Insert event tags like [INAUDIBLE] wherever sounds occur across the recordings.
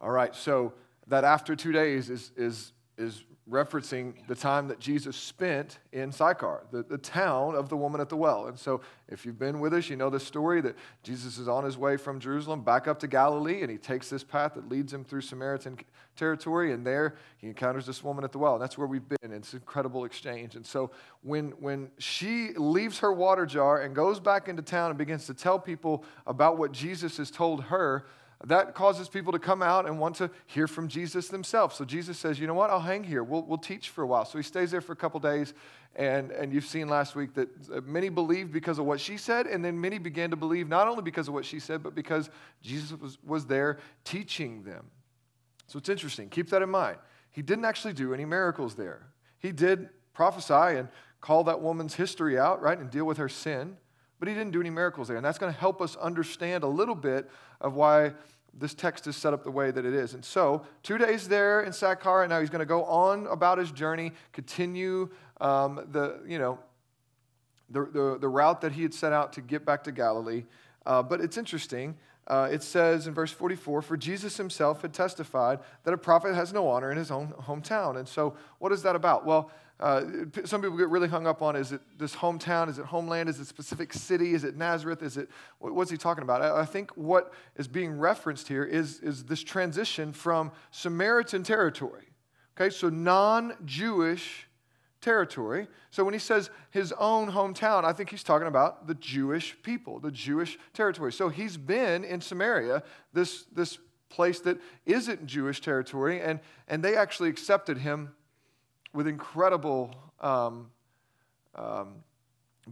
All right, so that after two days is, is, is referencing the time that Jesus spent in Sychar, the, the town of the woman at the well. And so, if you've been with us, you know the story that Jesus is on his way from Jerusalem back up to Galilee, and he takes this path that leads him through Samaritan territory, and there he encounters this woman at the well. And that's where we've been. It's an incredible exchange. And so, when, when she leaves her water jar and goes back into town and begins to tell people about what Jesus has told her, that causes people to come out and want to hear from Jesus themselves. So Jesus says, you know what, I'll hang here. We'll, we'll teach for a while. So he stays there for a couple days. And, and you've seen last week that uh, many believed because of what she said, and then many began to believe not only because of what she said, but because Jesus was, was there teaching them. So it's interesting. Keep that in mind. He didn't actually do any miracles there. He did prophesy and call that woman's history out, right, and deal with her sin. But he didn't do any miracles there. And that's going to help us understand a little bit of why this text is set up the way that it is. And so, two days there in and now he's going to go on about his journey, continue um, the, you know, the, the, the, route that he had set out to get back to Galilee. Uh, but it's interesting. Uh, it says in verse 44 For Jesus himself had testified that a prophet has no honor in his own hometown. And so, what is that about? Well, uh, some people get really hung up on is it this hometown? Is it homeland? Is it specific city? Is it Nazareth? Is it, what's he talking about? I, I think what is being referenced here is, is this transition from Samaritan territory, okay, so non Jewish territory. So when he says his own hometown, I think he's talking about the Jewish people, the Jewish territory. So he's been in Samaria, this, this place that isn't Jewish territory, and, and they actually accepted him with incredible um, um,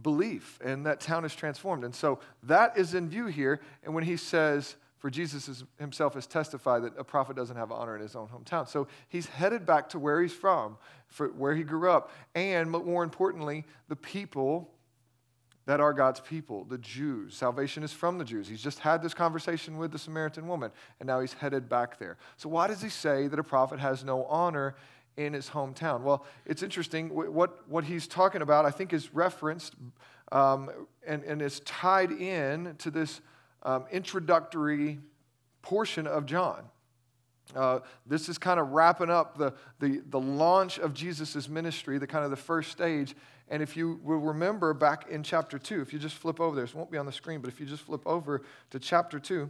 belief, and that town is transformed. And so that is in view here. And when he says, for Jesus is, himself has testified that a prophet doesn't have honor in his own hometown. So he's headed back to where he's from, where he grew up, and more importantly, the people that are God's people, the Jews. Salvation is from the Jews. He's just had this conversation with the Samaritan woman, and now he's headed back there. So, why does he say that a prophet has no honor in his hometown. Well, it's interesting. What, what he's talking about, I think, is referenced um, and, and is tied in to this um, introductory portion of John. Uh, this is kind of wrapping up the, the, the launch of Jesus' ministry, the kind of the first stage. And if you will remember back in chapter 2, if you just flip over there, it won't be on the screen, but if you just flip over to chapter 2,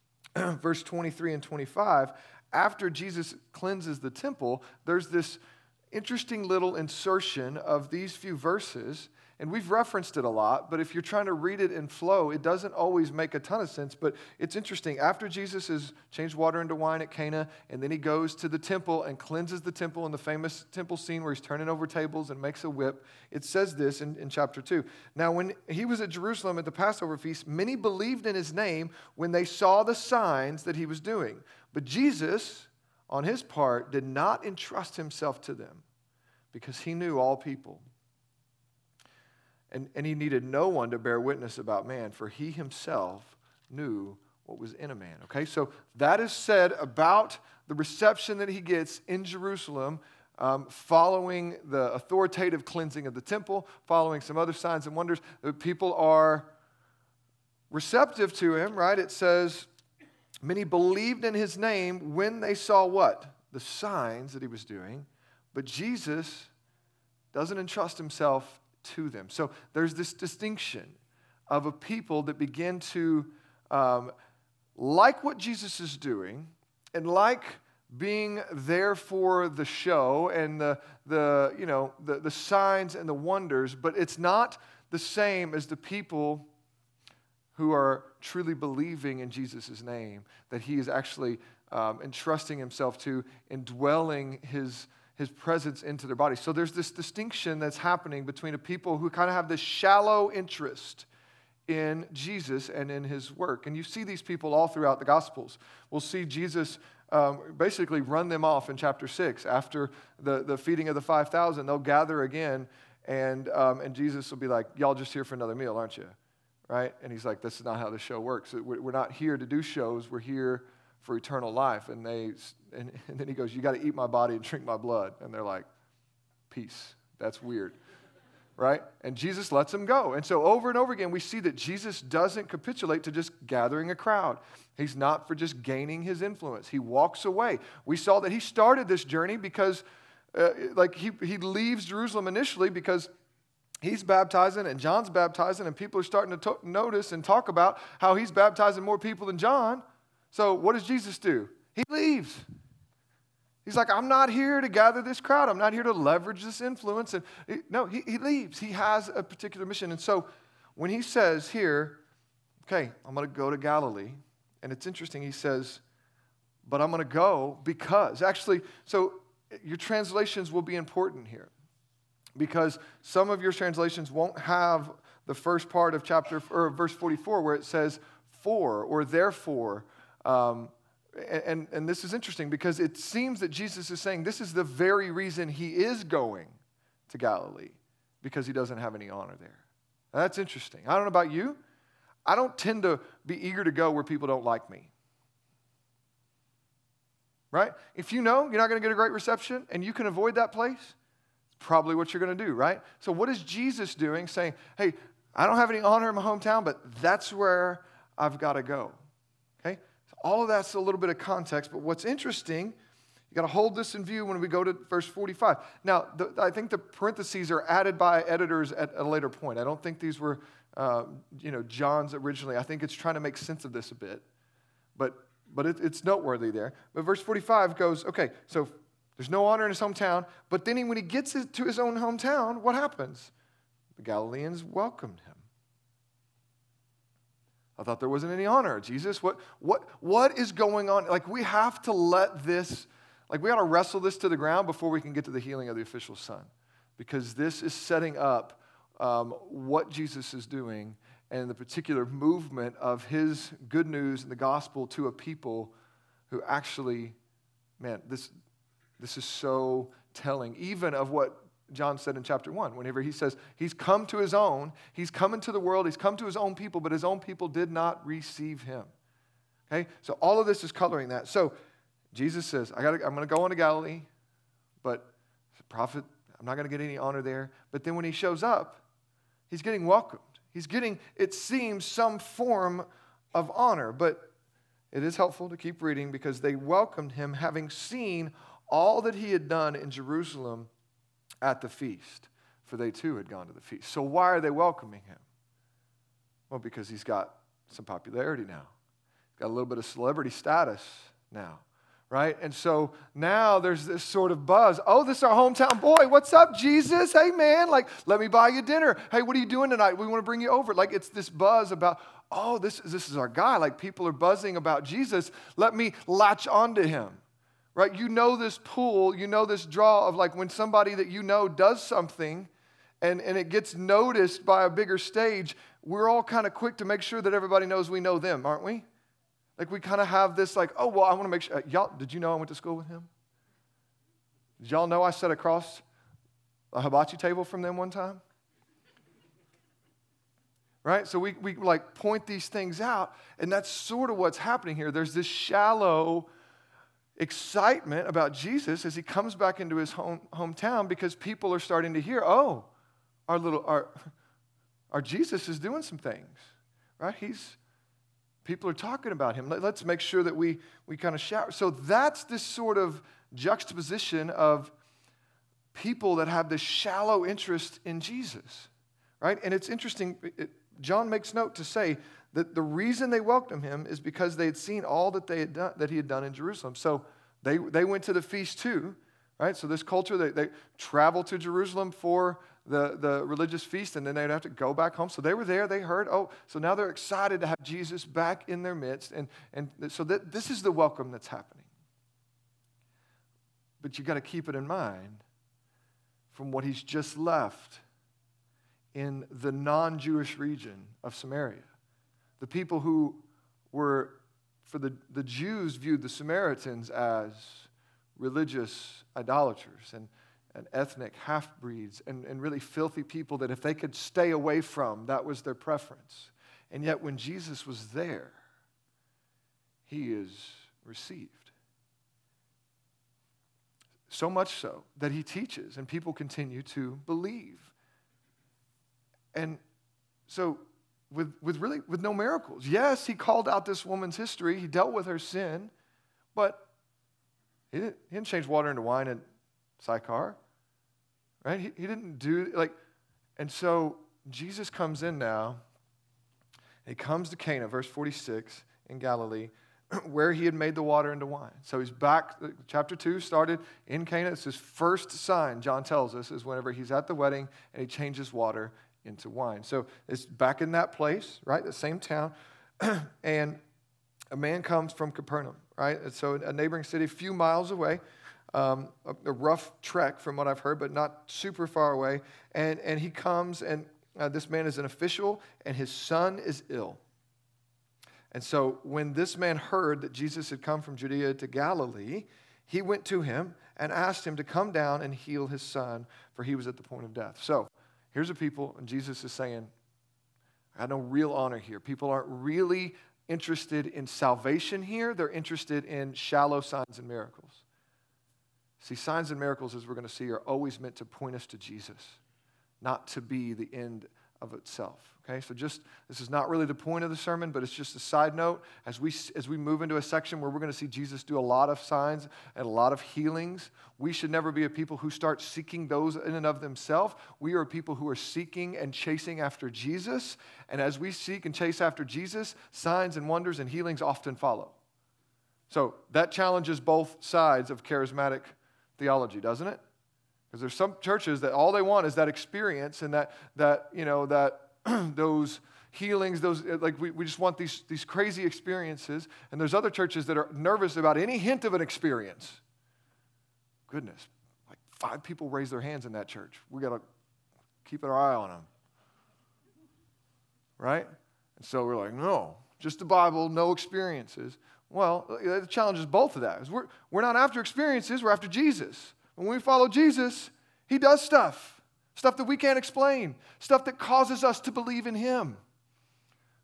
[CLEARS THROAT] verse 23 and 25, after Jesus cleanses the temple, there's this interesting little insertion of these few verses. And we've referenced it a lot, but if you're trying to read it in flow, it doesn't always make a ton of sense. But it's interesting. After Jesus has changed water into wine at Cana, and then he goes to the temple and cleanses the temple in the famous temple scene where he's turning over tables and makes a whip, it says this in, in chapter 2. Now, when he was at Jerusalem at the Passover feast, many believed in his name when they saw the signs that he was doing. But Jesus, on his part, did not entrust himself to them because he knew all people. And, and he needed no one to bear witness about man, for he himself knew what was in a man. Okay, so that is said about the reception that he gets in Jerusalem um, following the authoritative cleansing of the temple, following some other signs and wonders. People are receptive to him, right? It says Many believed in his name when they saw what? The signs that he was doing. But Jesus doesn't entrust himself to them. So there's this distinction of a people that begin to um, like what Jesus is doing and like being there for the show and the, the, you know, the, the signs and the wonders, but it's not the same as the people who are truly believing in Jesus' name, that he is actually um, entrusting himself to, indwelling his, his presence into their body. So there's this distinction that's happening between a people who kind of have this shallow interest in Jesus and in his work. And you see these people all throughout the Gospels. We'll see Jesus um, basically run them off in chapter 6. After the, the feeding of the 5,000, they'll gather again, and, um, and Jesus will be like, Y'all just here for another meal, aren't you? right? And he's like, this is not how the show works. We're not here to do shows. We're here for eternal life. And, they, and, [LAUGHS] and then he goes, you got to eat my body and drink my blood. And they're like, peace. That's weird. right? And Jesus lets him go. And so over and over again, we see that Jesus doesn't capitulate to just gathering a crowd. He's not for just gaining his influence. He walks away. We saw that he started this journey because, uh, like, he, he leaves Jerusalem initially because he's baptizing and John's baptizing, and people are starting to t- notice and talk about how he's baptizing more people than John. So, what does Jesus do? He leaves. He's like, I'm not here to gather this crowd. I'm not here to leverage this influence. And no, he, he leaves. He has a particular mission. And so when he says here, okay, I'm going to go to Galilee, and it's interesting, he says, but I'm going to go because. Actually, so your translations will be important here because some of your translations won't have the first part of chapter or verse 44 where it says for or therefore. Um, and, and this is interesting because it seems that Jesus is saying this is the very reason he is going to Galilee because he doesn't have any honor there. Now, that's interesting. I don't know about you. I don't tend to be eager to go where people don't like me. Right? If you know you're not going to get a great reception and you can avoid that place, it's probably what you're going to do, right? So, what is Jesus doing? Saying, hey, I don't have any honor in my hometown, but that's where I've got to go. All of that's a little bit of context, but what's interesting, you got to hold this in view when we go to verse 45. Now, the, I think the parentheses are added by editors at a later point. I don't think these were, uh, you know, John's originally. I think it's trying to make sense of this a bit, but but it, it's noteworthy there. But verse 45 goes, okay, so there's no honor in his hometown, but then he, when he gets to his own hometown, what happens? The Galileans welcomed him. I thought there wasn't any honor. Jesus, what, what, what is going on? Like, we have to let this, like, we got to wrestle this to the ground before we can get to the healing of the official son. Because this is setting up um, what Jesus is doing and the particular movement of his good news and the gospel to a people who actually, man, this, this is so telling, even of what John said in chapter 1, whenever he says he's come to his own, he's come into the world, he's come to his own people, but his own people did not receive him. Okay? So all of this is coloring that. So Jesus says, I gotta, I'm going to go on to Galilee, but prophet, I'm not going to get any honor there. But then when he shows up, he's getting welcomed. He's getting, it seems, some form of honor. But it is helpful to keep reading because they welcomed him having seen all that he had done in Jerusalem at the feast, for they too had gone to the feast. So why are they welcoming him? Well, because he's got some popularity now. He's got a little bit of celebrity status now, right? And so now there's this sort of buzz. Oh, this is our hometown boy. What's up, Jesus? Hey, man, like, let me buy you dinner. Hey, what are you doing tonight? We want to bring you over. Like, it's this buzz about, oh, this, this is our guy. Like, people are buzzing about Jesus. Let me latch onto him right? You know this pool, you know this draw of like when somebody that you know does something and, and it gets noticed by a bigger stage, we're all kind of quick to make sure that everybody knows we know them, aren't we? Like we kind of have this like, oh, well, I want to make sure. Uh, y'all, did you know I went to school with him? Did y'all know I sat across a hibachi table from them one time? Right? So we, we like point these things out, and that's sort of what's happening here. There's this shallow, excitement about Jesus as he comes back into his home, hometown because people are starting to hear, oh, our little, our, our Jesus is doing some things, right? He's, people are talking about him. Let, us make sure that we, we kind of shout. So that's this sort of juxtaposition of people that have this shallow interest in Jesus, right? And it's interesting, it, John makes note to say that the reason they welcomed him is because they had seen all that, they had done, that he had done in Jerusalem. So they, they went to the feast too, right? So this culture, they, they traveled to Jerusalem for the, the religious feast and then they'd have to go back home. So they were there, they heard, oh, so now they're excited to have Jesus back in their midst. And, and so that, this is the welcome that's happening. But you've got to keep it in mind from what he's just left in the non Jewish region of Samaria. The people who were, for the, the Jews, viewed the Samaritans as religious idolaters and, and ethnic half breeds and, and really filthy people that if they could stay away from, that was their preference. And yet, when Jesus was there, he is received. So much so that he teaches and people continue to believe. And so with, with really with no miracles. Yes, he called out this woman's history, he dealt with her sin, but he didn't, he didn't change water into wine at Sychar. Right? He, he didn't do like, and so Jesus comes in now. He comes to Cana, verse 46 in Galilee, [CLEARS THROAT] where he had made the water into wine. So he's back. Chapter 2 started in Cana. It's his first sign, John tells us, is whenever he's at the wedding and he changes water into wine. So it's back in that place, right? The same town. [CLEARS THROAT] and a man comes from Capernaum, right? And so a neighboring city, a few miles away. Um, a, a, rough trek from what I've heard, but not super far away. And, and he comes, and uh, this man is an official, and his son is ill. And so when this man heard that Jesus had come from Judea to Galilee, he went to him and asked him to come down and heal his son, for he was at the point of death. So here's a people, and Jesus is saying, I have no real honor here. People aren't really interested in salvation here, they're interested in shallow signs and miracles. See, signs and miracles, as we're going to see, are always meant to point us to Jesus, not to be the end of itself. Okay, so just this is not really the point of the sermon, but it's just a side note. As we as we move into a section where we're going to see Jesus do a lot of signs and a lot of healings, we should never be a people who start seeking those in and of themselves. We are people who are seeking and chasing after Jesus, and as we seek and chase after Jesus, signs and wonders and healings often follow. So that challenges both sides of charismatic theology, doesn't it? Because there's some churches that all they want is that experience and that, that you know, that [CLEARS THROAT] those healings, those, uh, like we, we just want these, these crazy experiences. And there's other churches that are nervous about any hint of an experience. Goodness, like five people raised their hands in that church. We got to keep our eye on them. Right? And so we're like, no, just the Bible, no experiences. Well, the challenge is both of that. We're, we're not after experiences, we're after Jesus. When we follow Jesus, he does stuff, stuff that we can't explain, stuff that causes us to believe in him.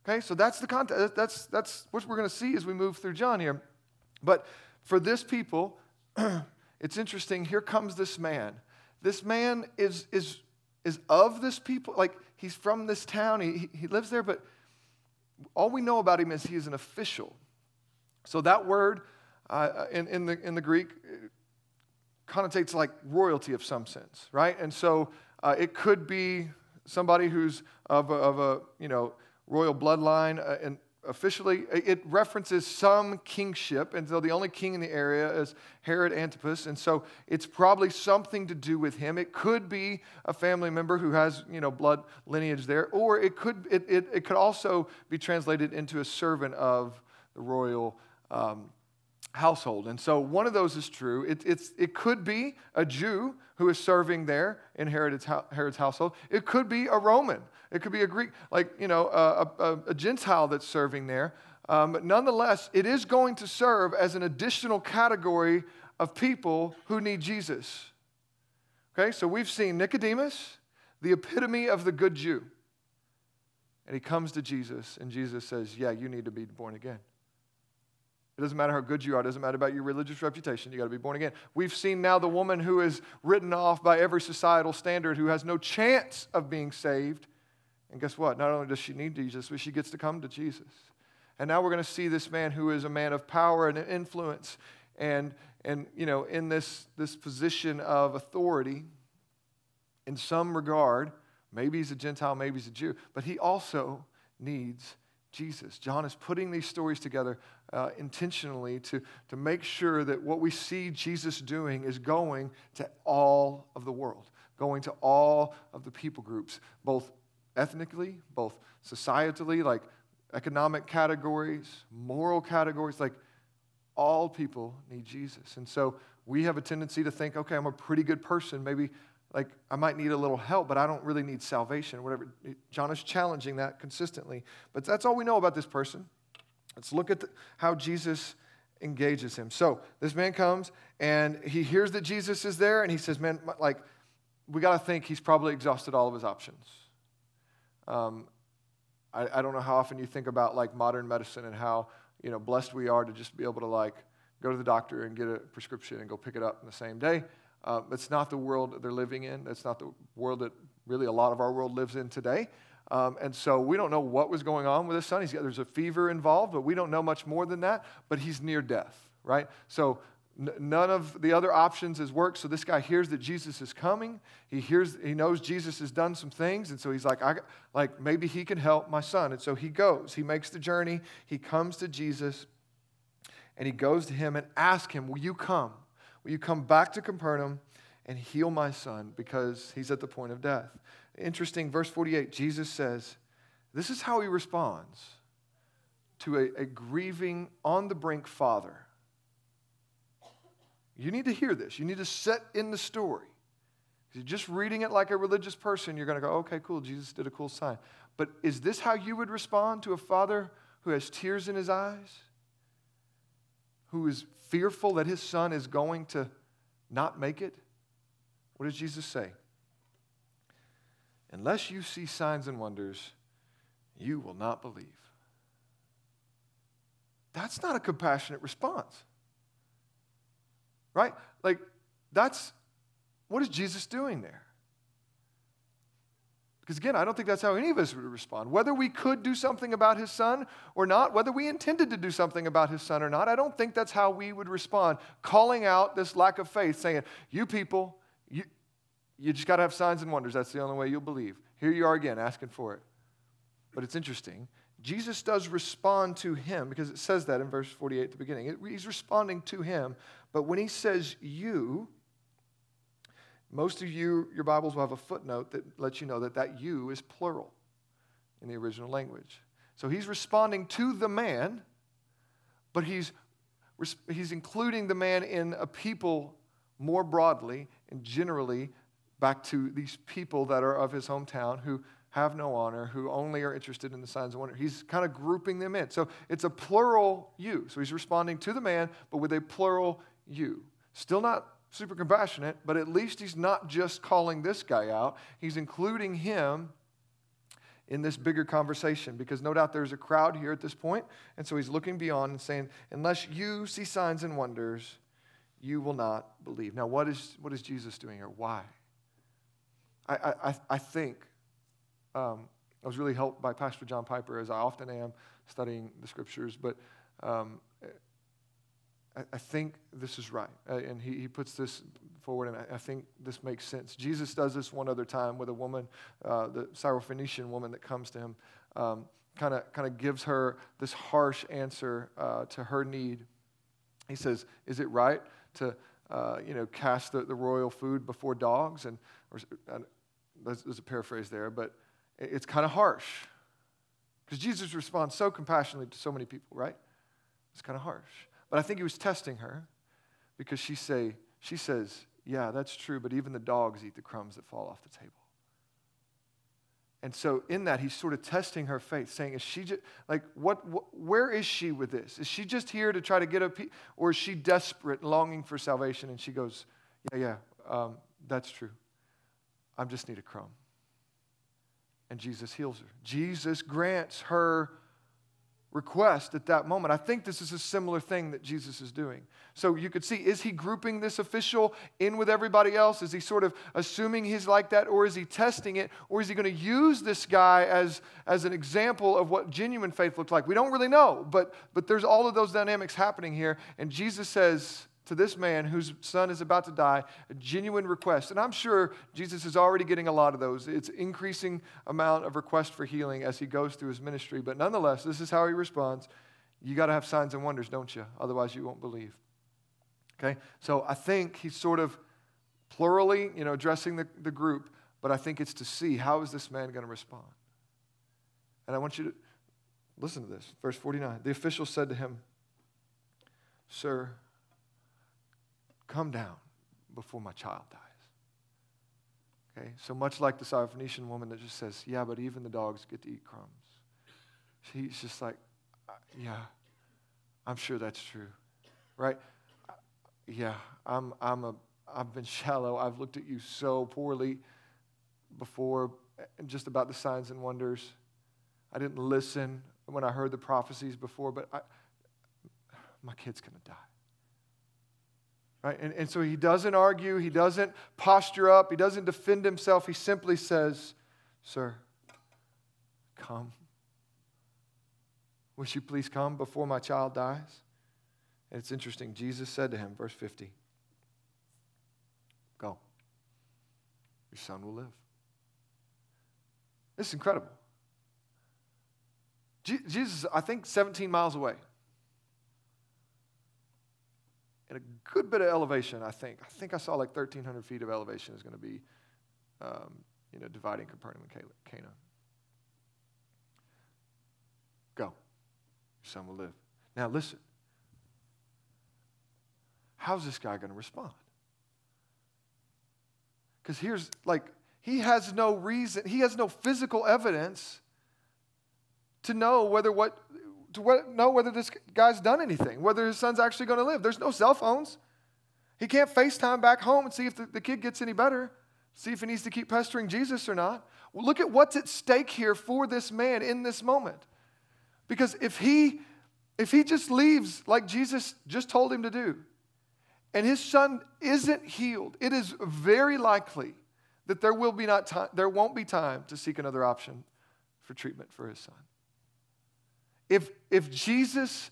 Okay, so that's the context. That's, that's what we're going to see as we move through John here. But for this people, [CLEARS THROAT] it's interesting. Here comes this man. This man is, is, is of this people. Like, he's from this town, he, he lives there, but all we know about him is he is an official. So that word uh, in, in, the, in the Greek connotates like royalty of some sense, right? And so uh, it could be somebody who's of a, of a you know royal bloodline, uh, and officially it references some kingship, and so the only king in the area is Herod Antipas, and so it's probably something to do with him. It could be a family member who has you know blood lineage there, or it could it, it, it could also be translated into a servant of the royal. Um, household. And so one of those is true. It, it's, it could be a Jew who is serving there in Herod's, Herod's household. It could be a Roman. It could be a Greek, like, you know, a, a, a Gentile that's serving there. Um, but nonetheless, it is going to serve as an additional category of people who need Jesus. Okay, so we've seen Nicodemus, the epitome of the good Jew. And he comes to Jesus, and Jesus says, Yeah, you need to be born again. It doesn't matter how good you are. It doesn't matter about your religious reputation. You got to be born again. We've seen now the woman who is written off by every societal standard, who has no chance of being saved. And guess what? Not only does she need Jesus, but she gets to come to Jesus. And now we're going to see this man who is a man of power and influence, and and you know in this this position of authority. In some regard, maybe he's a Gentile, maybe he's a Jew, but he also needs Jesus. John is putting these stories together uh, intentionally to, to make sure that what we see Jesus doing is going to all of the world, going to all of the people groups, both ethnically, both societally, like economic categories, moral categories, like all people need Jesus. And so we have a tendency to think, okay, I'm a pretty good person. Maybe like I might need a little help, but I don't really need salvation, whatever. John is challenging that consistently. But that's all we know about this person. Let's look at the, how Jesus engages him. So this man comes and he hears that Jesus is there, and he says, Man, like, we got to think he's probably exhausted all of his options. Um, I, I don't know how often you think about like modern medicine and how you know blessed we are to just be able to like go to the doctor and get a prescription and go pick it up in the same day. Uh, it's not the world they're living in. It's not the world that really a lot of our world lives in today. Um, and so we don't know what was going on with his son. He's got, there's a fever involved, but we don't know much more than that. But he's near death, right? So n- none of the other options has worked. So this guy hears that Jesus is coming. He hears, he knows Jesus has done some things, and so he's like, I, like maybe he can help my son. And so he goes. He makes the journey. He comes to Jesus, and he goes to him and asks him, "Will you come? Will you come back to Capernaum?" and heal my son because he's at the point of death. Interesting, verse 48, Jesus says, This is how he responds to a, a grieving, on the brink father. You need to hear this. You need to set in the story. If You're just reading it like a religious person, you're going to go, okay, cool, Jesus did a cool sign. But is this how you would respond to a father who has tears in his eyes? Who is fearful that his son is going to not make it? What does Jesus say? Unless you see signs and wonders, you will not believe. That's not a compassionate response. Right? Like, that's what is Jesus doing there? Because again, I don't think that's how any of us would respond. Whether we could do something about his son or not, whether we intended to do something about his son or not, I don't think that's how we would respond. Calling out this lack of faith, saying, You people, you, you just got to have signs and wonders. That's the only way you'll believe. Here you are again asking for it. But it's interesting. Jesus does respond to him because it says that in verse 48 at the beginning. he's responding to him. But when he says you, most of you, your Bibles will have a footnote that lets you know that that you is plural in the original language. So he's responding to the man, but he's, he's including the man in a people more broadly and generally back to these people that are of his hometown who have no honor, who only are interested in the signs of wonder. He's kind of grouping them in. So it's a plural you. So he's responding to the man, but with a plural you. Still not super compassionate, but at least he's not just calling this guy out, he's including him in this bigger conversation because no doubt there's a crowd here at this point, and so he's looking beyond and saying, Unless you see signs and wonders, you will not believe. Now, what is, what is Jesus doing here? Why? I, I, I think um, I was really helped by Pastor John Piper, as I often am studying the scriptures, but um, I, I, think this is right. Uh, and he, he puts this forward, and I, I, think this makes sense. Jesus does this one other time with a woman, uh, the Syrophoenician woman that comes to him, kind of kind of gives her this harsh answer uh, to her need. He says, Is it right to uh, you know, cast the, the royal food before dogs? And or, there's a paraphrase there, but it's kind of harsh. Because Jesus responds so compassionately to so many people, right? It's kind of harsh. But I think he was testing her because she, say, she says, Yeah, that's true, but even the dogs eat the crumbs that fall off the table. And so, in that, he's sort of testing her faith, saying, Is she just, like, what, what where is she with this? Is she just here to try to get a, pe- or is she desperate, longing for salvation? And she goes, Yeah, yeah, um, that's true. I just need a crumb. And Jesus heals her. Jesus grants her request at that moment. I think this is a similar thing that Jesus is doing. So you could see is he grouping this official in with everybody else? Is he sort of assuming he's like that? Or is he testing it? Or is he going to use this guy as, as an example of what genuine faith looks like? We don't really know, but, but there's all of those dynamics happening here. And Jesus says, to this man whose son is about to die a genuine request. And I'm sure Jesus is already getting a lot of those. It's increasing amount of request for healing as he goes through his ministry. But nonetheless, this is how he responds. You got to have signs and wonders, don't you? Otherwise, you won't believe. Okay? So I think he's sort of plurally, you know, addressing the, the group, but I think it's to see how is this man going to respond. And I want you to listen to this. Verse 49. The official said to him, Sir, Come down before my child dies. Okay, so much like the Syrophoenician woman that just says, Yeah, but even the dogs get to eat crumbs. She's just like, uh, Yeah, I'm sure that's true. Right? Yeah, I'm, I'm a, I've been shallow. I've looked at you so poorly before, just about the signs and wonders. I didn't listen when I heard the prophecies before, but I, my kid's going to die. Right? And, and so he doesn't argue, he doesn't posture up, he doesn't defend himself. He simply says, Sir, come. Would you please come before my child dies? And it's interesting. Jesus said to him, verse 50, Go. Your son will live. This is incredible. Jesus, I think, 17 miles away. In a good bit of elevation, I think. I think I saw like 1,300 feet of elevation is going to be, um, you know, dividing Capernaum and Cana. Go. Your son will live. Now, listen. How's this guy going to respond? Because here's like, he has no reason, he has no physical evidence to know whether what to know whether this guy's done anything, whether his son's actually going to live. There's no cell phones. He can't FaceTime back home and see if the, the kid gets any better, see if he needs to keep pestering Jesus or not. Well, look at what's at stake here for this man in this moment. Because if he if he just leaves like Jesus just told him to do, and his son isn't healed, it is very likely that there will be not time, there won't be time to seek another option for treatment for his son. If, if Jesus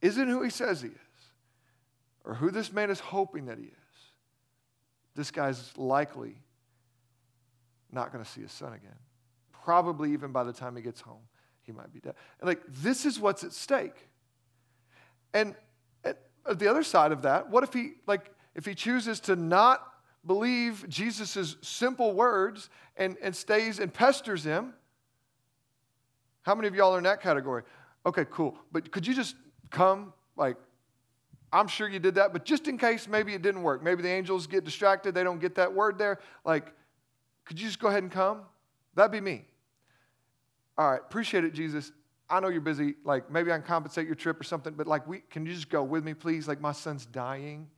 isn't who he says he is, or who this man is hoping that he is, this guy's likely not going to see his son again. Probably even by the time he gets home, he might be dead. And like, this is what's at stake. And at, the other side of that, what if he, like, if he chooses to not believe Jesus' simple words and, and stays and pesters him, how many of y'all are in that category? Okay, cool. But could you just come? Like, I'm sure you did that, but just in case maybe it didn't work. Maybe the angels get distracted, they don't get that word there. Like, could you just go ahead and come? That'd be me. All right, appreciate it, Jesus. I know you're busy. Like, maybe I can compensate your trip or something, but like, we, can you just go with me, please? Like, my son's dying.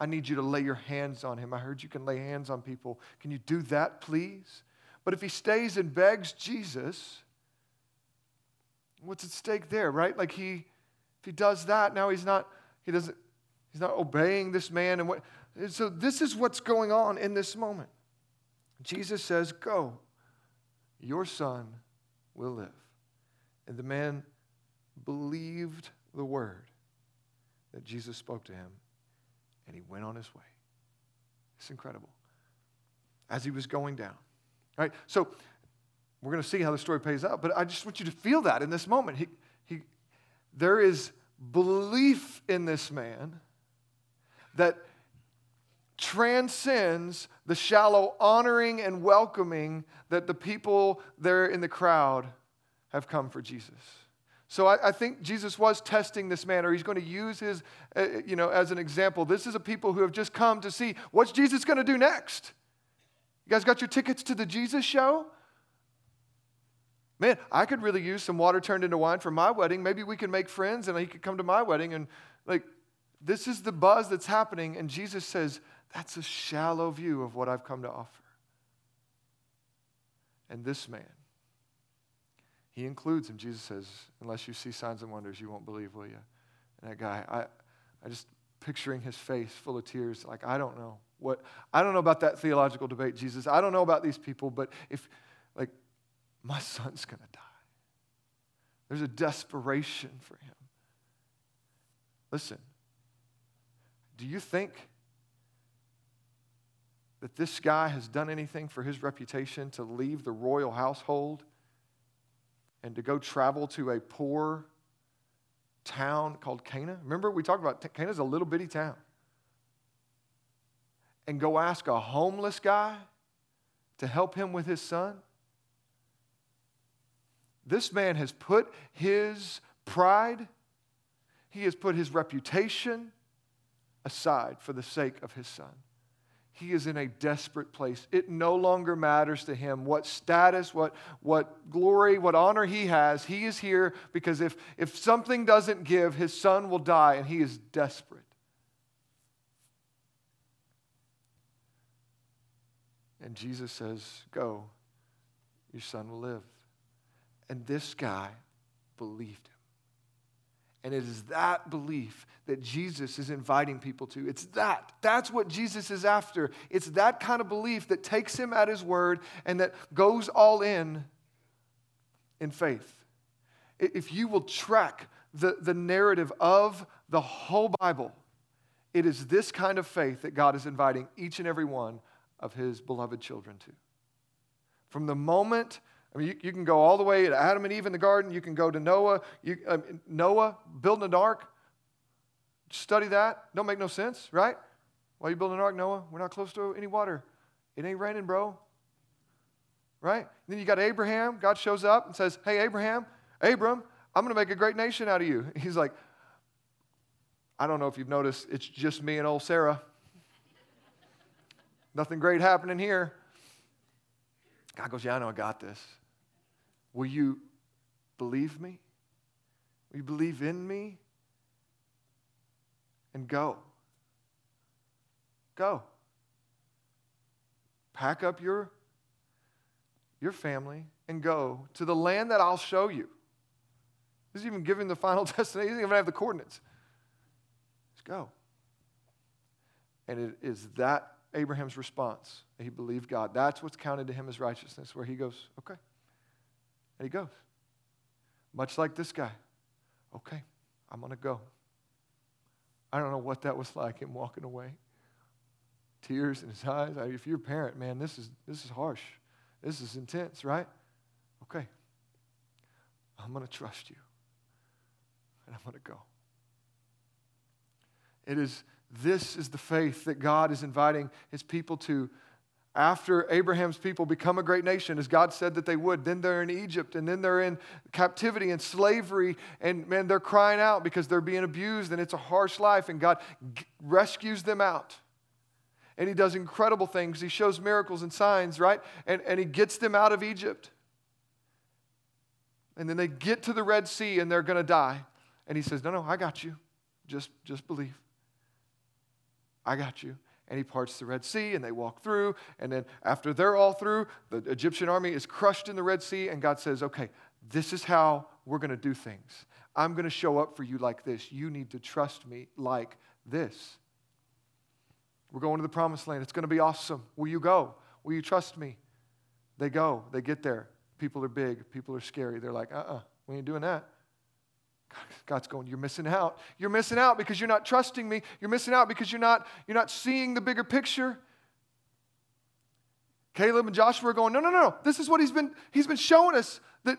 I need you to lay your hands on him. I heard you can lay hands on people. Can you do that, please? But if he stays and begs Jesus, What's at stake there, right? Like he, if he does that, now he's not, he doesn't, he's not obeying this man. And what, and so this is what's going on in this moment. Jesus says, Go, your son will live. And the man believed the word that Jesus spoke to him, and he went on his way. It's incredible. As he was going down. Right? So we're going to see how the story pays out, but I just want you to feel that in this moment. He, he, there is belief in this man that transcends the shallow honoring and welcoming that the people there in the crowd have come for Jesus. So I, I, think Jesus was testing this man, or he's going to use his, uh, you know, as an example. This is a people who have just come to see what's Jesus going to do next. You guys got your tickets to the Jesus show? Man, I could really use some water turned into wine for my wedding. Maybe we can make friends and he could come to my wedding. And like, this is the buzz that's happening. And Jesus says, that's a shallow view of what I've come to offer. And this man, he includes him. Jesus says, unless you see signs and wonders, you won't believe, will you? And that guy, I, I just picturing his face full of tears, like, I don't know what, I don't know about that theological debate, Jesus. I don't know about these people, but if, like, my son's going to die. There's a desperation for him. Listen, do you think that this guy has done anything for his reputation to leave the royal household and to go travel to a poor town called Cana? Remember, we talked about Cana's a little bitty town. And go ask a homeless guy to help him with his son? This man has put his pride, he has put his reputation aside for the sake of his son. He is in a desperate place. It no longer matters to him what status, what, what glory, what honor he has. He is here because if, if something doesn't give, his son will die, and he is desperate. And Jesus says, Go, your son will live. And this guy believed him. And it is that belief that Jesus is inviting people to. It's that. That's what Jesus is after. It's that kind of belief that takes him at his word and that goes all in in faith. If you will track the, the narrative of the whole Bible, it is this kind of faith that God is inviting each and every one of his beloved children to. From the moment, I mean, you, you can go all the way to Adam and Eve in the garden, you can go to Noah, you, uh, Noah building an ark. Study that. Don't make no sense, right? Why are you building an ark, Noah? We're not close to any water. It ain't raining, bro. Right? And then you got Abraham. God shows up and says, Hey, Abraham, Abram, I'm going to make a great nation out of you. [LAUGHS] He's like, I don't know if you've noticed, it's just me and old Sarah. Nothing great happening here. God goes, Yeah, I know I got this. Will you believe me? Will you believe in me? And go. Go. Pack up your, your family and go to the land that I'll show you. He's even giving the final [LAUGHS] destination. He doesn't even have the coordinates. Just go. And it is that Abraham's response. He believed God. That's what's counted to him as righteousness, where he goes, okay. And he goes. Much like this guy. Okay, I'm going to go. I don't know what that was like, him walking away. Tears in his eyes. If you're a parent, man, this is, this is harsh. This is intense, right? Okay. I'm going to trust you. And I'm going to go. It is this is the faith that God is inviting his people to. After Abraham's people become a great nation, as God said that they would, then they're in Egypt and then they're in captivity and slavery. And man, they're crying out because they're being abused and it's a harsh life. And God rescues them out. And he does incredible things. He shows miracles and signs, right? And, and he gets them out of Egypt. And then they get to the Red Sea and they're going to die. And he says, No, no, I got you. Just, just believe. I got you. And he parts the Red Sea and they walk through. And then after they're all through, the Egyptian army is crushed in the Red Sea. And God says, okay, this is how we're going to do things. I'm going to show up for you like this. You need to trust me like this. We're going to the promised land. It's going to be awesome. Will you go? Will you trust me? They go. They get there. People are big. People are scary. They're like, uh uh-uh, uh, we ain't doing that. God's going, You're missing out. You're missing out because you're not trusting me. You're missing out because you're not, you're not seeing the bigger picture. Caleb and Joshua are going, No, no, no. no. This is what he's been, he's been showing us that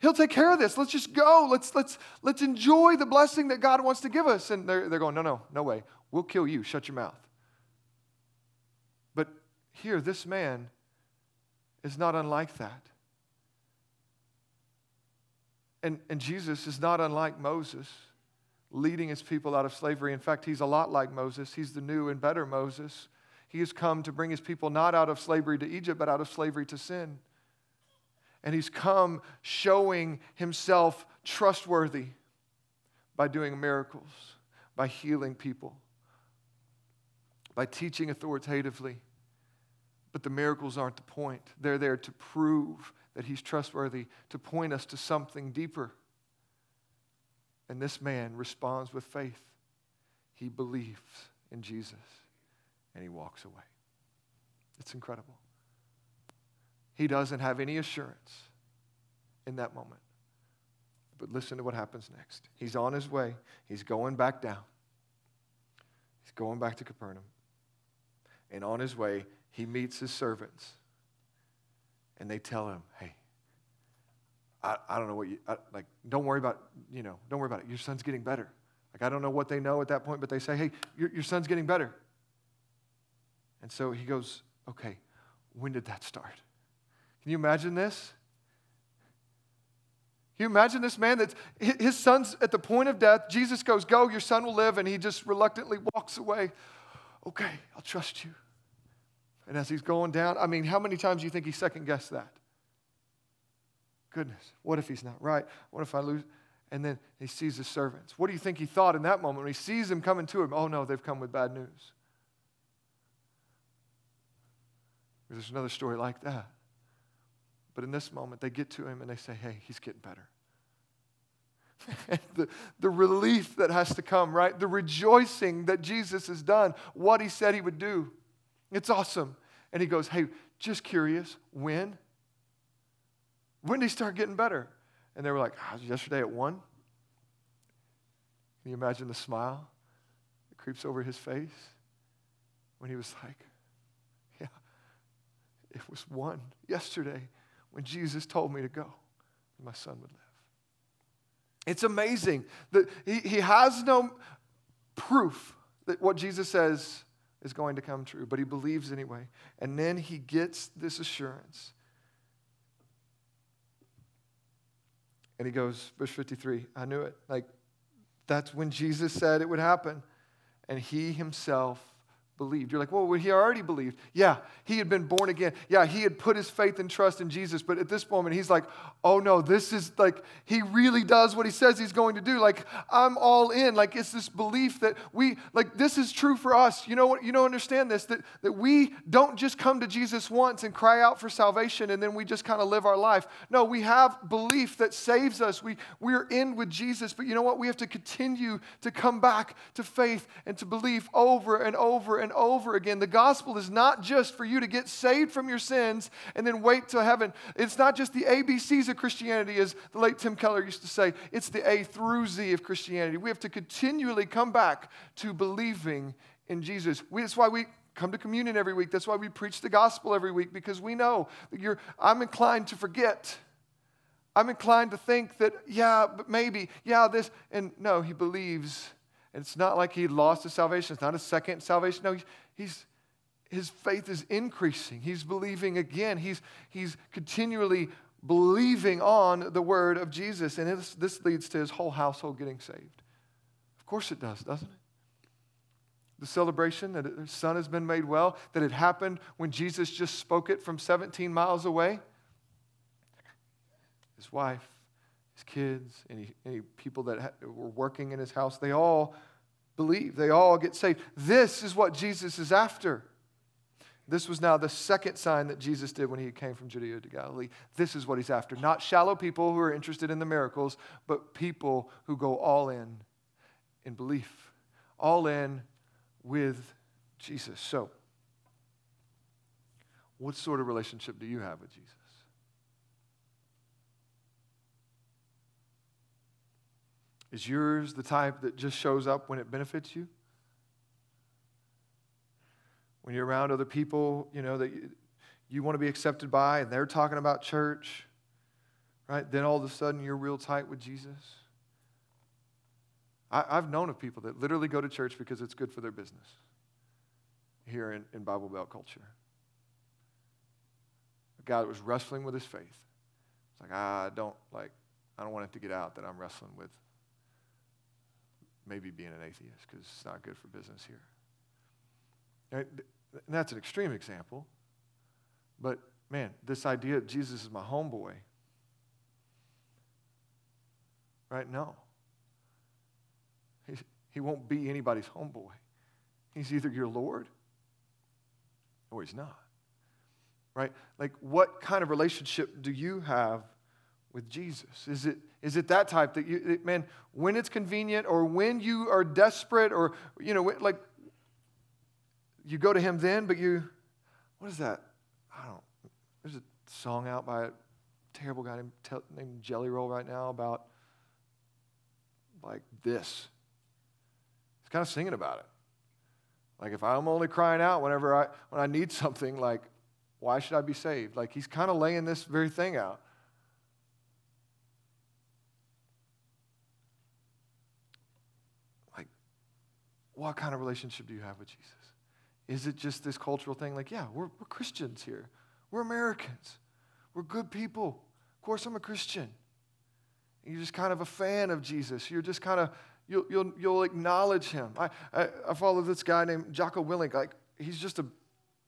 he'll take care of this. Let's just go. Let's, let's, let's enjoy the blessing that God wants to give us. And they're, they're going, No, no, no way. We'll kill you. Shut your mouth. But here, this man is not unlike that. And, and Jesus is not unlike Moses, leading his people out of slavery. In fact, he's a lot like Moses. He's the new and better Moses. He has come to bring his people not out of slavery to Egypt, but out of slavery to sin. And he's come showing himself trustworthy by doing miracles, by healing people, by teaching authoritatively. But the miracles aren't the point. They're there to prove that he's trustworthy to point us to something deeper. And this man responds with faith. He believes in Jesus and he walks away. It's incredible. He doesn't have any assurance in that moment. But listen to what happens next. He's on his way, he's going back down, he's going back to Capernaum. And on his way, he meets his servants and they tell him, hey, I, I don't know what you, I, like, don't worry about, you know, don't worry about it. Your son's getting better. Like, I don't know what they know at that point, but they say, hey, your, your son's getting better. And so he goes, okay, when did that start? Can you imagine this? You imagine this man that his son's at the point of death? Jesus goes, Go, your son will live. And he just reluctantly walks away. Okay, I'll trust you. And as he's going down, I mean, how many times do you think he second guessed that? Goodness, what if he's not right? What if I lose? And then he sees his servants. What do you think he thought in that moment when he sees them coming to him? Oh no, they've come with bad news. There's another story like that. But in this moment, they get to him and they say, hey, he's getting better. [LAUGHS] the, the relief that has to come, right? The rejoicing that Jesus has done, what he said he would do. It's awesome. And he goes, Hey, just curious, when? When did he start getting better? And they were like, oh, yesterday at one. Can you imagine the smile that creeps over his face when he was like, [LAUGHS] Yeah, it was one yesterday when Jesus told me to go, and my son would live. It's amazing that he, he has no proof that what Jesus says is going to come true, but he believes anyway. And then he gets this assurance. And he goes, verse 53, I knew it. Like, that's when Jesus said it would happen. And he himself believed. You're like, well, he already believed. Yeah, he had been born again. Yeah, he had put his faith and trust in Jesus. But at this moment, he's like, oh no, this is like, he really does what he says he's going to do. Like, I'm all in. Like, it's this belief that we, like, this is true for us. You know what? You don't understand this that, that we don't just come to Jesus once and cry out for salvation and then we just kind of live our life. No, we have belief that saves us. We, we're in with Jesus. But you know what? We have to continue to come back to faith and to belief over and over and and over again. The gospel is not just for you to get saved from your sins and then wait till heaven. It's not just the ABCs of Christianity, as the late Tim Keller used to say. It's the A through Z of Christianity. We have to continually come back to believing in Jesus. We, that's why we come to communion every week. That's why we preach the gospel every week because we know that you're, I'm inclined to forget. I'm inclined to think that, yeah, but maybe, yeah, this. And no, he believes it's not like he lost his salvation. It's not a second salvation. No, he's, his faith is increasing. He's believing again. He's, he's continually believing on the word of Jesus. And this, leads to his whole household getting saved. Of course it does, doesn't it? The celebration that his son has been made well, that it happened when Jesus just spoke it from 17 miles away. His wife his kids, any, any people that ha- were working in his house, they all believe. They all get saved. This is what Jesus is after. This was now the second sign that Jesus did when he came from Judea to Galilee. This is what he's after. Not shallow people who are interested in the miracles, but people who go all in in belief, all in with Jesus. So, what sort of relationship do you have with Jesus? Is yours the type that just shows up when it benefits you? When you're around other people, you know, that you, you want to be accepted by, and they're talking about church, right? Then all of a sudden you're real tight with Jesus. I, have known of people that literally go to church because it's good for their business here in, in Bible Belt culture. A guy that was wrestling with his faith. It's like, ah, I don't like, I don't want it to get out that I'm wrestling with maybe being an atheist because it's not good for business here. And that's an extreme example. But man, this idea that Jesus is my homeboy, right? No. He, he won't be anybody's homeboy. He's either your Lord or he's not. Right? Like, what kind of relationship do you have with Jesus? Is it, is it that type that you, man, when it's convenient or when you are desperate or, you know, like you go to him then, but you, what is that? I don't, there's a song out by a terrible guy named, named Jelly Roll right now about like this. He's kind of singing about it. Like if I'm only crying out whenever I, when I need something, like, why should I be saved? Like he's kind of laying this very thing out. What kind of relationship do you have with Jesus? Is it just this cultural thing like, yeah, we're, we're Christians here, we're Americans, we're good people. Of course, I'm a Christian. You're just kind of a fan of Jesus. You're just kind of, you'll, you'll, you'll acknowledge him. I, I, I follow this guy named Jocko Willink. Like, he's just a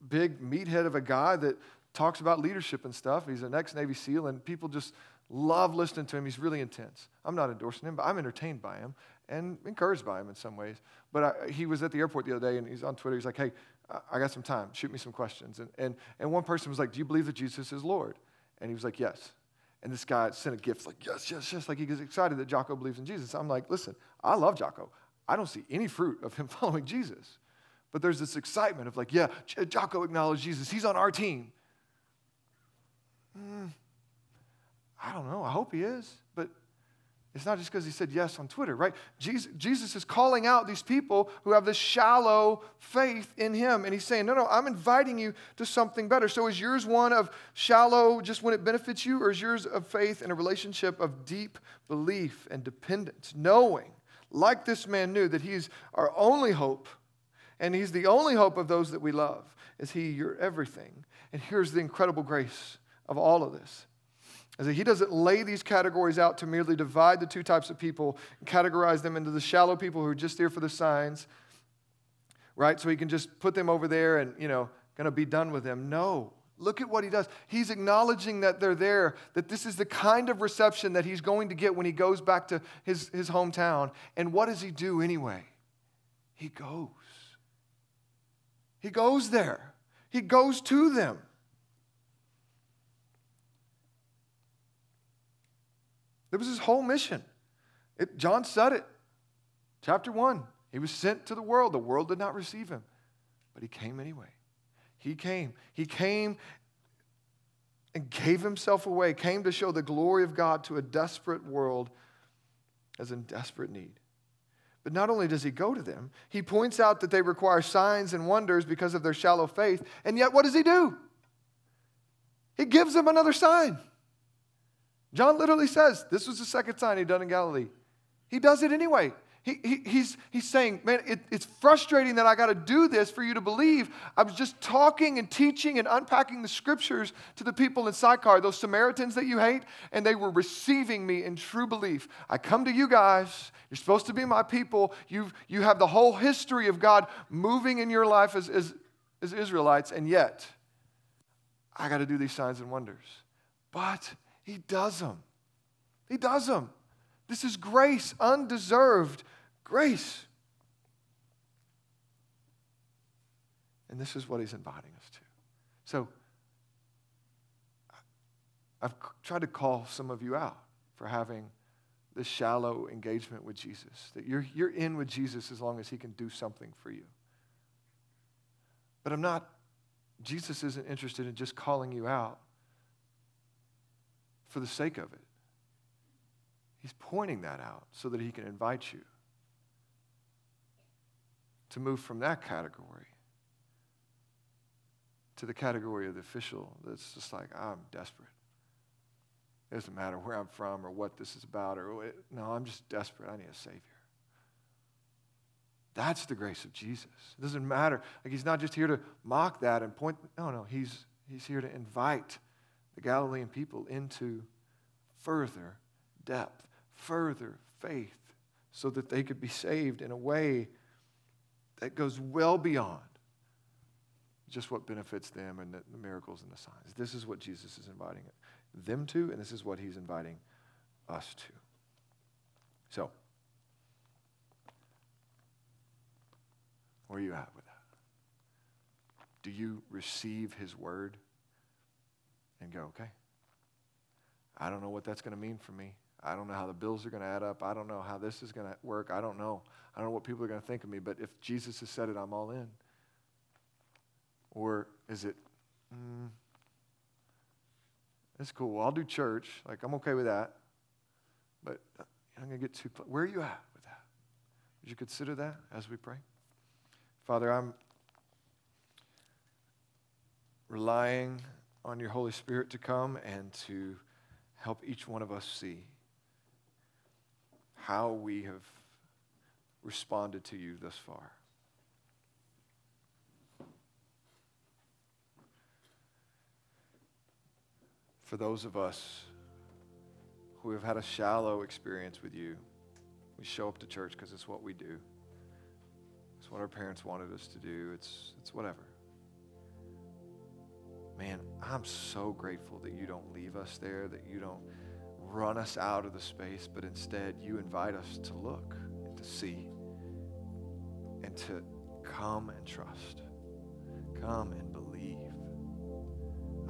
big meathead of a guy that talks about leadership and stuff. He's an ex Navy SEAL, and people just love listening to him. He's really intense. I'm not endorsing him, but I'm entertained by him and encouraged by him in some ways. But I, he was at the airport the other day and he's on Twitter. He's like, hey, I got some time. Shoot me some questions. And, and, and one person was like, do you believe that Jesus is Lord? And he was like, yes. And this guy sent a gift like, yes, yes, yes. Like he gets excited that Jocko believes in Jesus. I'm like, listen, I love Jocko. I don't see any fruit of him [LAUGHS] following Jesus. But there's this excitement of like, yeah, Jocko acknowledged Jesus. He's on our team. Mm, I don't know. I hope he is. But it's not just because he said yes on Twitter, right? Jesus, Jesus is calling out these people who have this shallow faith in him. And he's saying, no, no, I'm inviting you to something better. So is yours one of shallow just when it benefits you, or is yours of faith and a relationship of deep belief and dependence, knowing, like this man knew, that he's our only hope and he's the only hope of those that we love? Is he your everything? And here's the incredible grace of all of this he doesn't lay these categories out to merely divide the two types of people and categorize them into the shallow people who are just there for the signs, right? So he can just put them over there and, you know, to be done with them. No. Look at what he does. He's acknowledging that they're there, that this is the kind of reception that he's going to get when he goes back to his, his hometown. And what does he do anyway? He goes. He goes there, he goes to them. That was his whole mission. It, John said it. Chapter 1. He was sent to the world. The world did not receive him, but he came anyway. He came. He came and gave himself away, came to show the glory of God to a desperate world as in desperate need. But not only does he go to them, he points out that they require signs and wonders because of their shallow faith. And yet, what does he do? He gives them another sign. John literally says this was the second sign he'd done in Galilee. He does it anyway. He, he, he's, he's saying, Man, it, it's frustrating that I got to do this for you to believe. I was just talking and teaching and unpacking the scriptures to the people in Sychar, those Samaritans that you hate, and they were receiving me in true belief. I come to you guys. You're supposed to be my people. You've, you have the whole history of God moving in your life as, as, as Israelites, and yet I got to do these signs and wonders. But he does them. He does them. This is grace, undeserved grace. And this is what he's inviting us to. So, I've tried to call some of you out for having this shallow engagement with Jesus, that you're, you're in with Jesus as long as he can do something for you. But I'm not, Jesus isn't interested in just calling you out for the sake of it. He's pointing that out so that he can invite you to move from that category to the category of the official that's just like, I'm desperate. It doesn't matter where I'm from or what this is about, or no, I'm just desperate. I need a Savior. That's the grace of Jesus. It doesn't matter. Like he's not just here to mock that and point. No, no, he's, he's here to invite the Galilean people into further depth, further faith, so that they could be saved in a way that goes well beyond just what benefits them and the, the miracles and the signs. This is what Jesus is inviting them to, and this is what he's inviting us to. So, where are you at with that? Do you receive his word? And go, okay, I don't know what that's going to mean for me. I don't know how the bills are going to add up. I don't know how this is going to work. I don't know. I don't know what people are going to think of me. But if Jesus has said it, I'm all in. Or is it, mm, it's cool. I'll do church. Like, I'm okay with that. But I'm going to get too, where are you at with that? Would you consider that as we pray? Father, I'm relying on your Holy Spirit to come and to help each one of us see how we have responded to you thus far. For those of us who have had a shallow experience with you, we show up to church because it's what we do. It's what our parents wanted us to do. It's, it's whatever man, I'm so grateful that you don't leave us there, that you don't run us out of the space, but instead you invite us to look and to see and to come and trust, come and believe.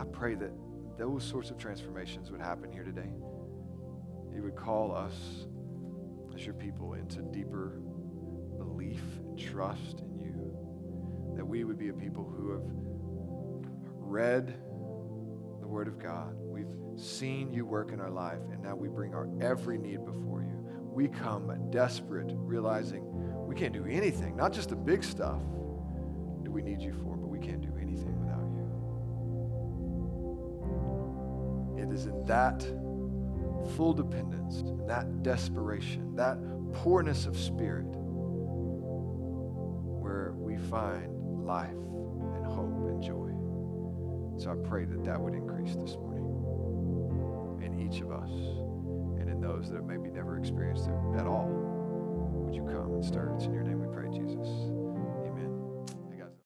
I pray that those sorts of transformations would happen here today. You would call us as your people into deeper belief and trust in you. That we would be a people who have read the Word of God. We've seen you work in our life, and now we bring our every need before you. We come desperate, realizing we can't do anything, not just the big stuff do we need you for, but we can't do anything without you. It is in that full dependence, in that desperation, that poorness of spirit, where we find life So I pray that that would increase this morning in each of us and in those that have maybe never experienced it at all. Would you come and start? It's in your name we pray, Jesus.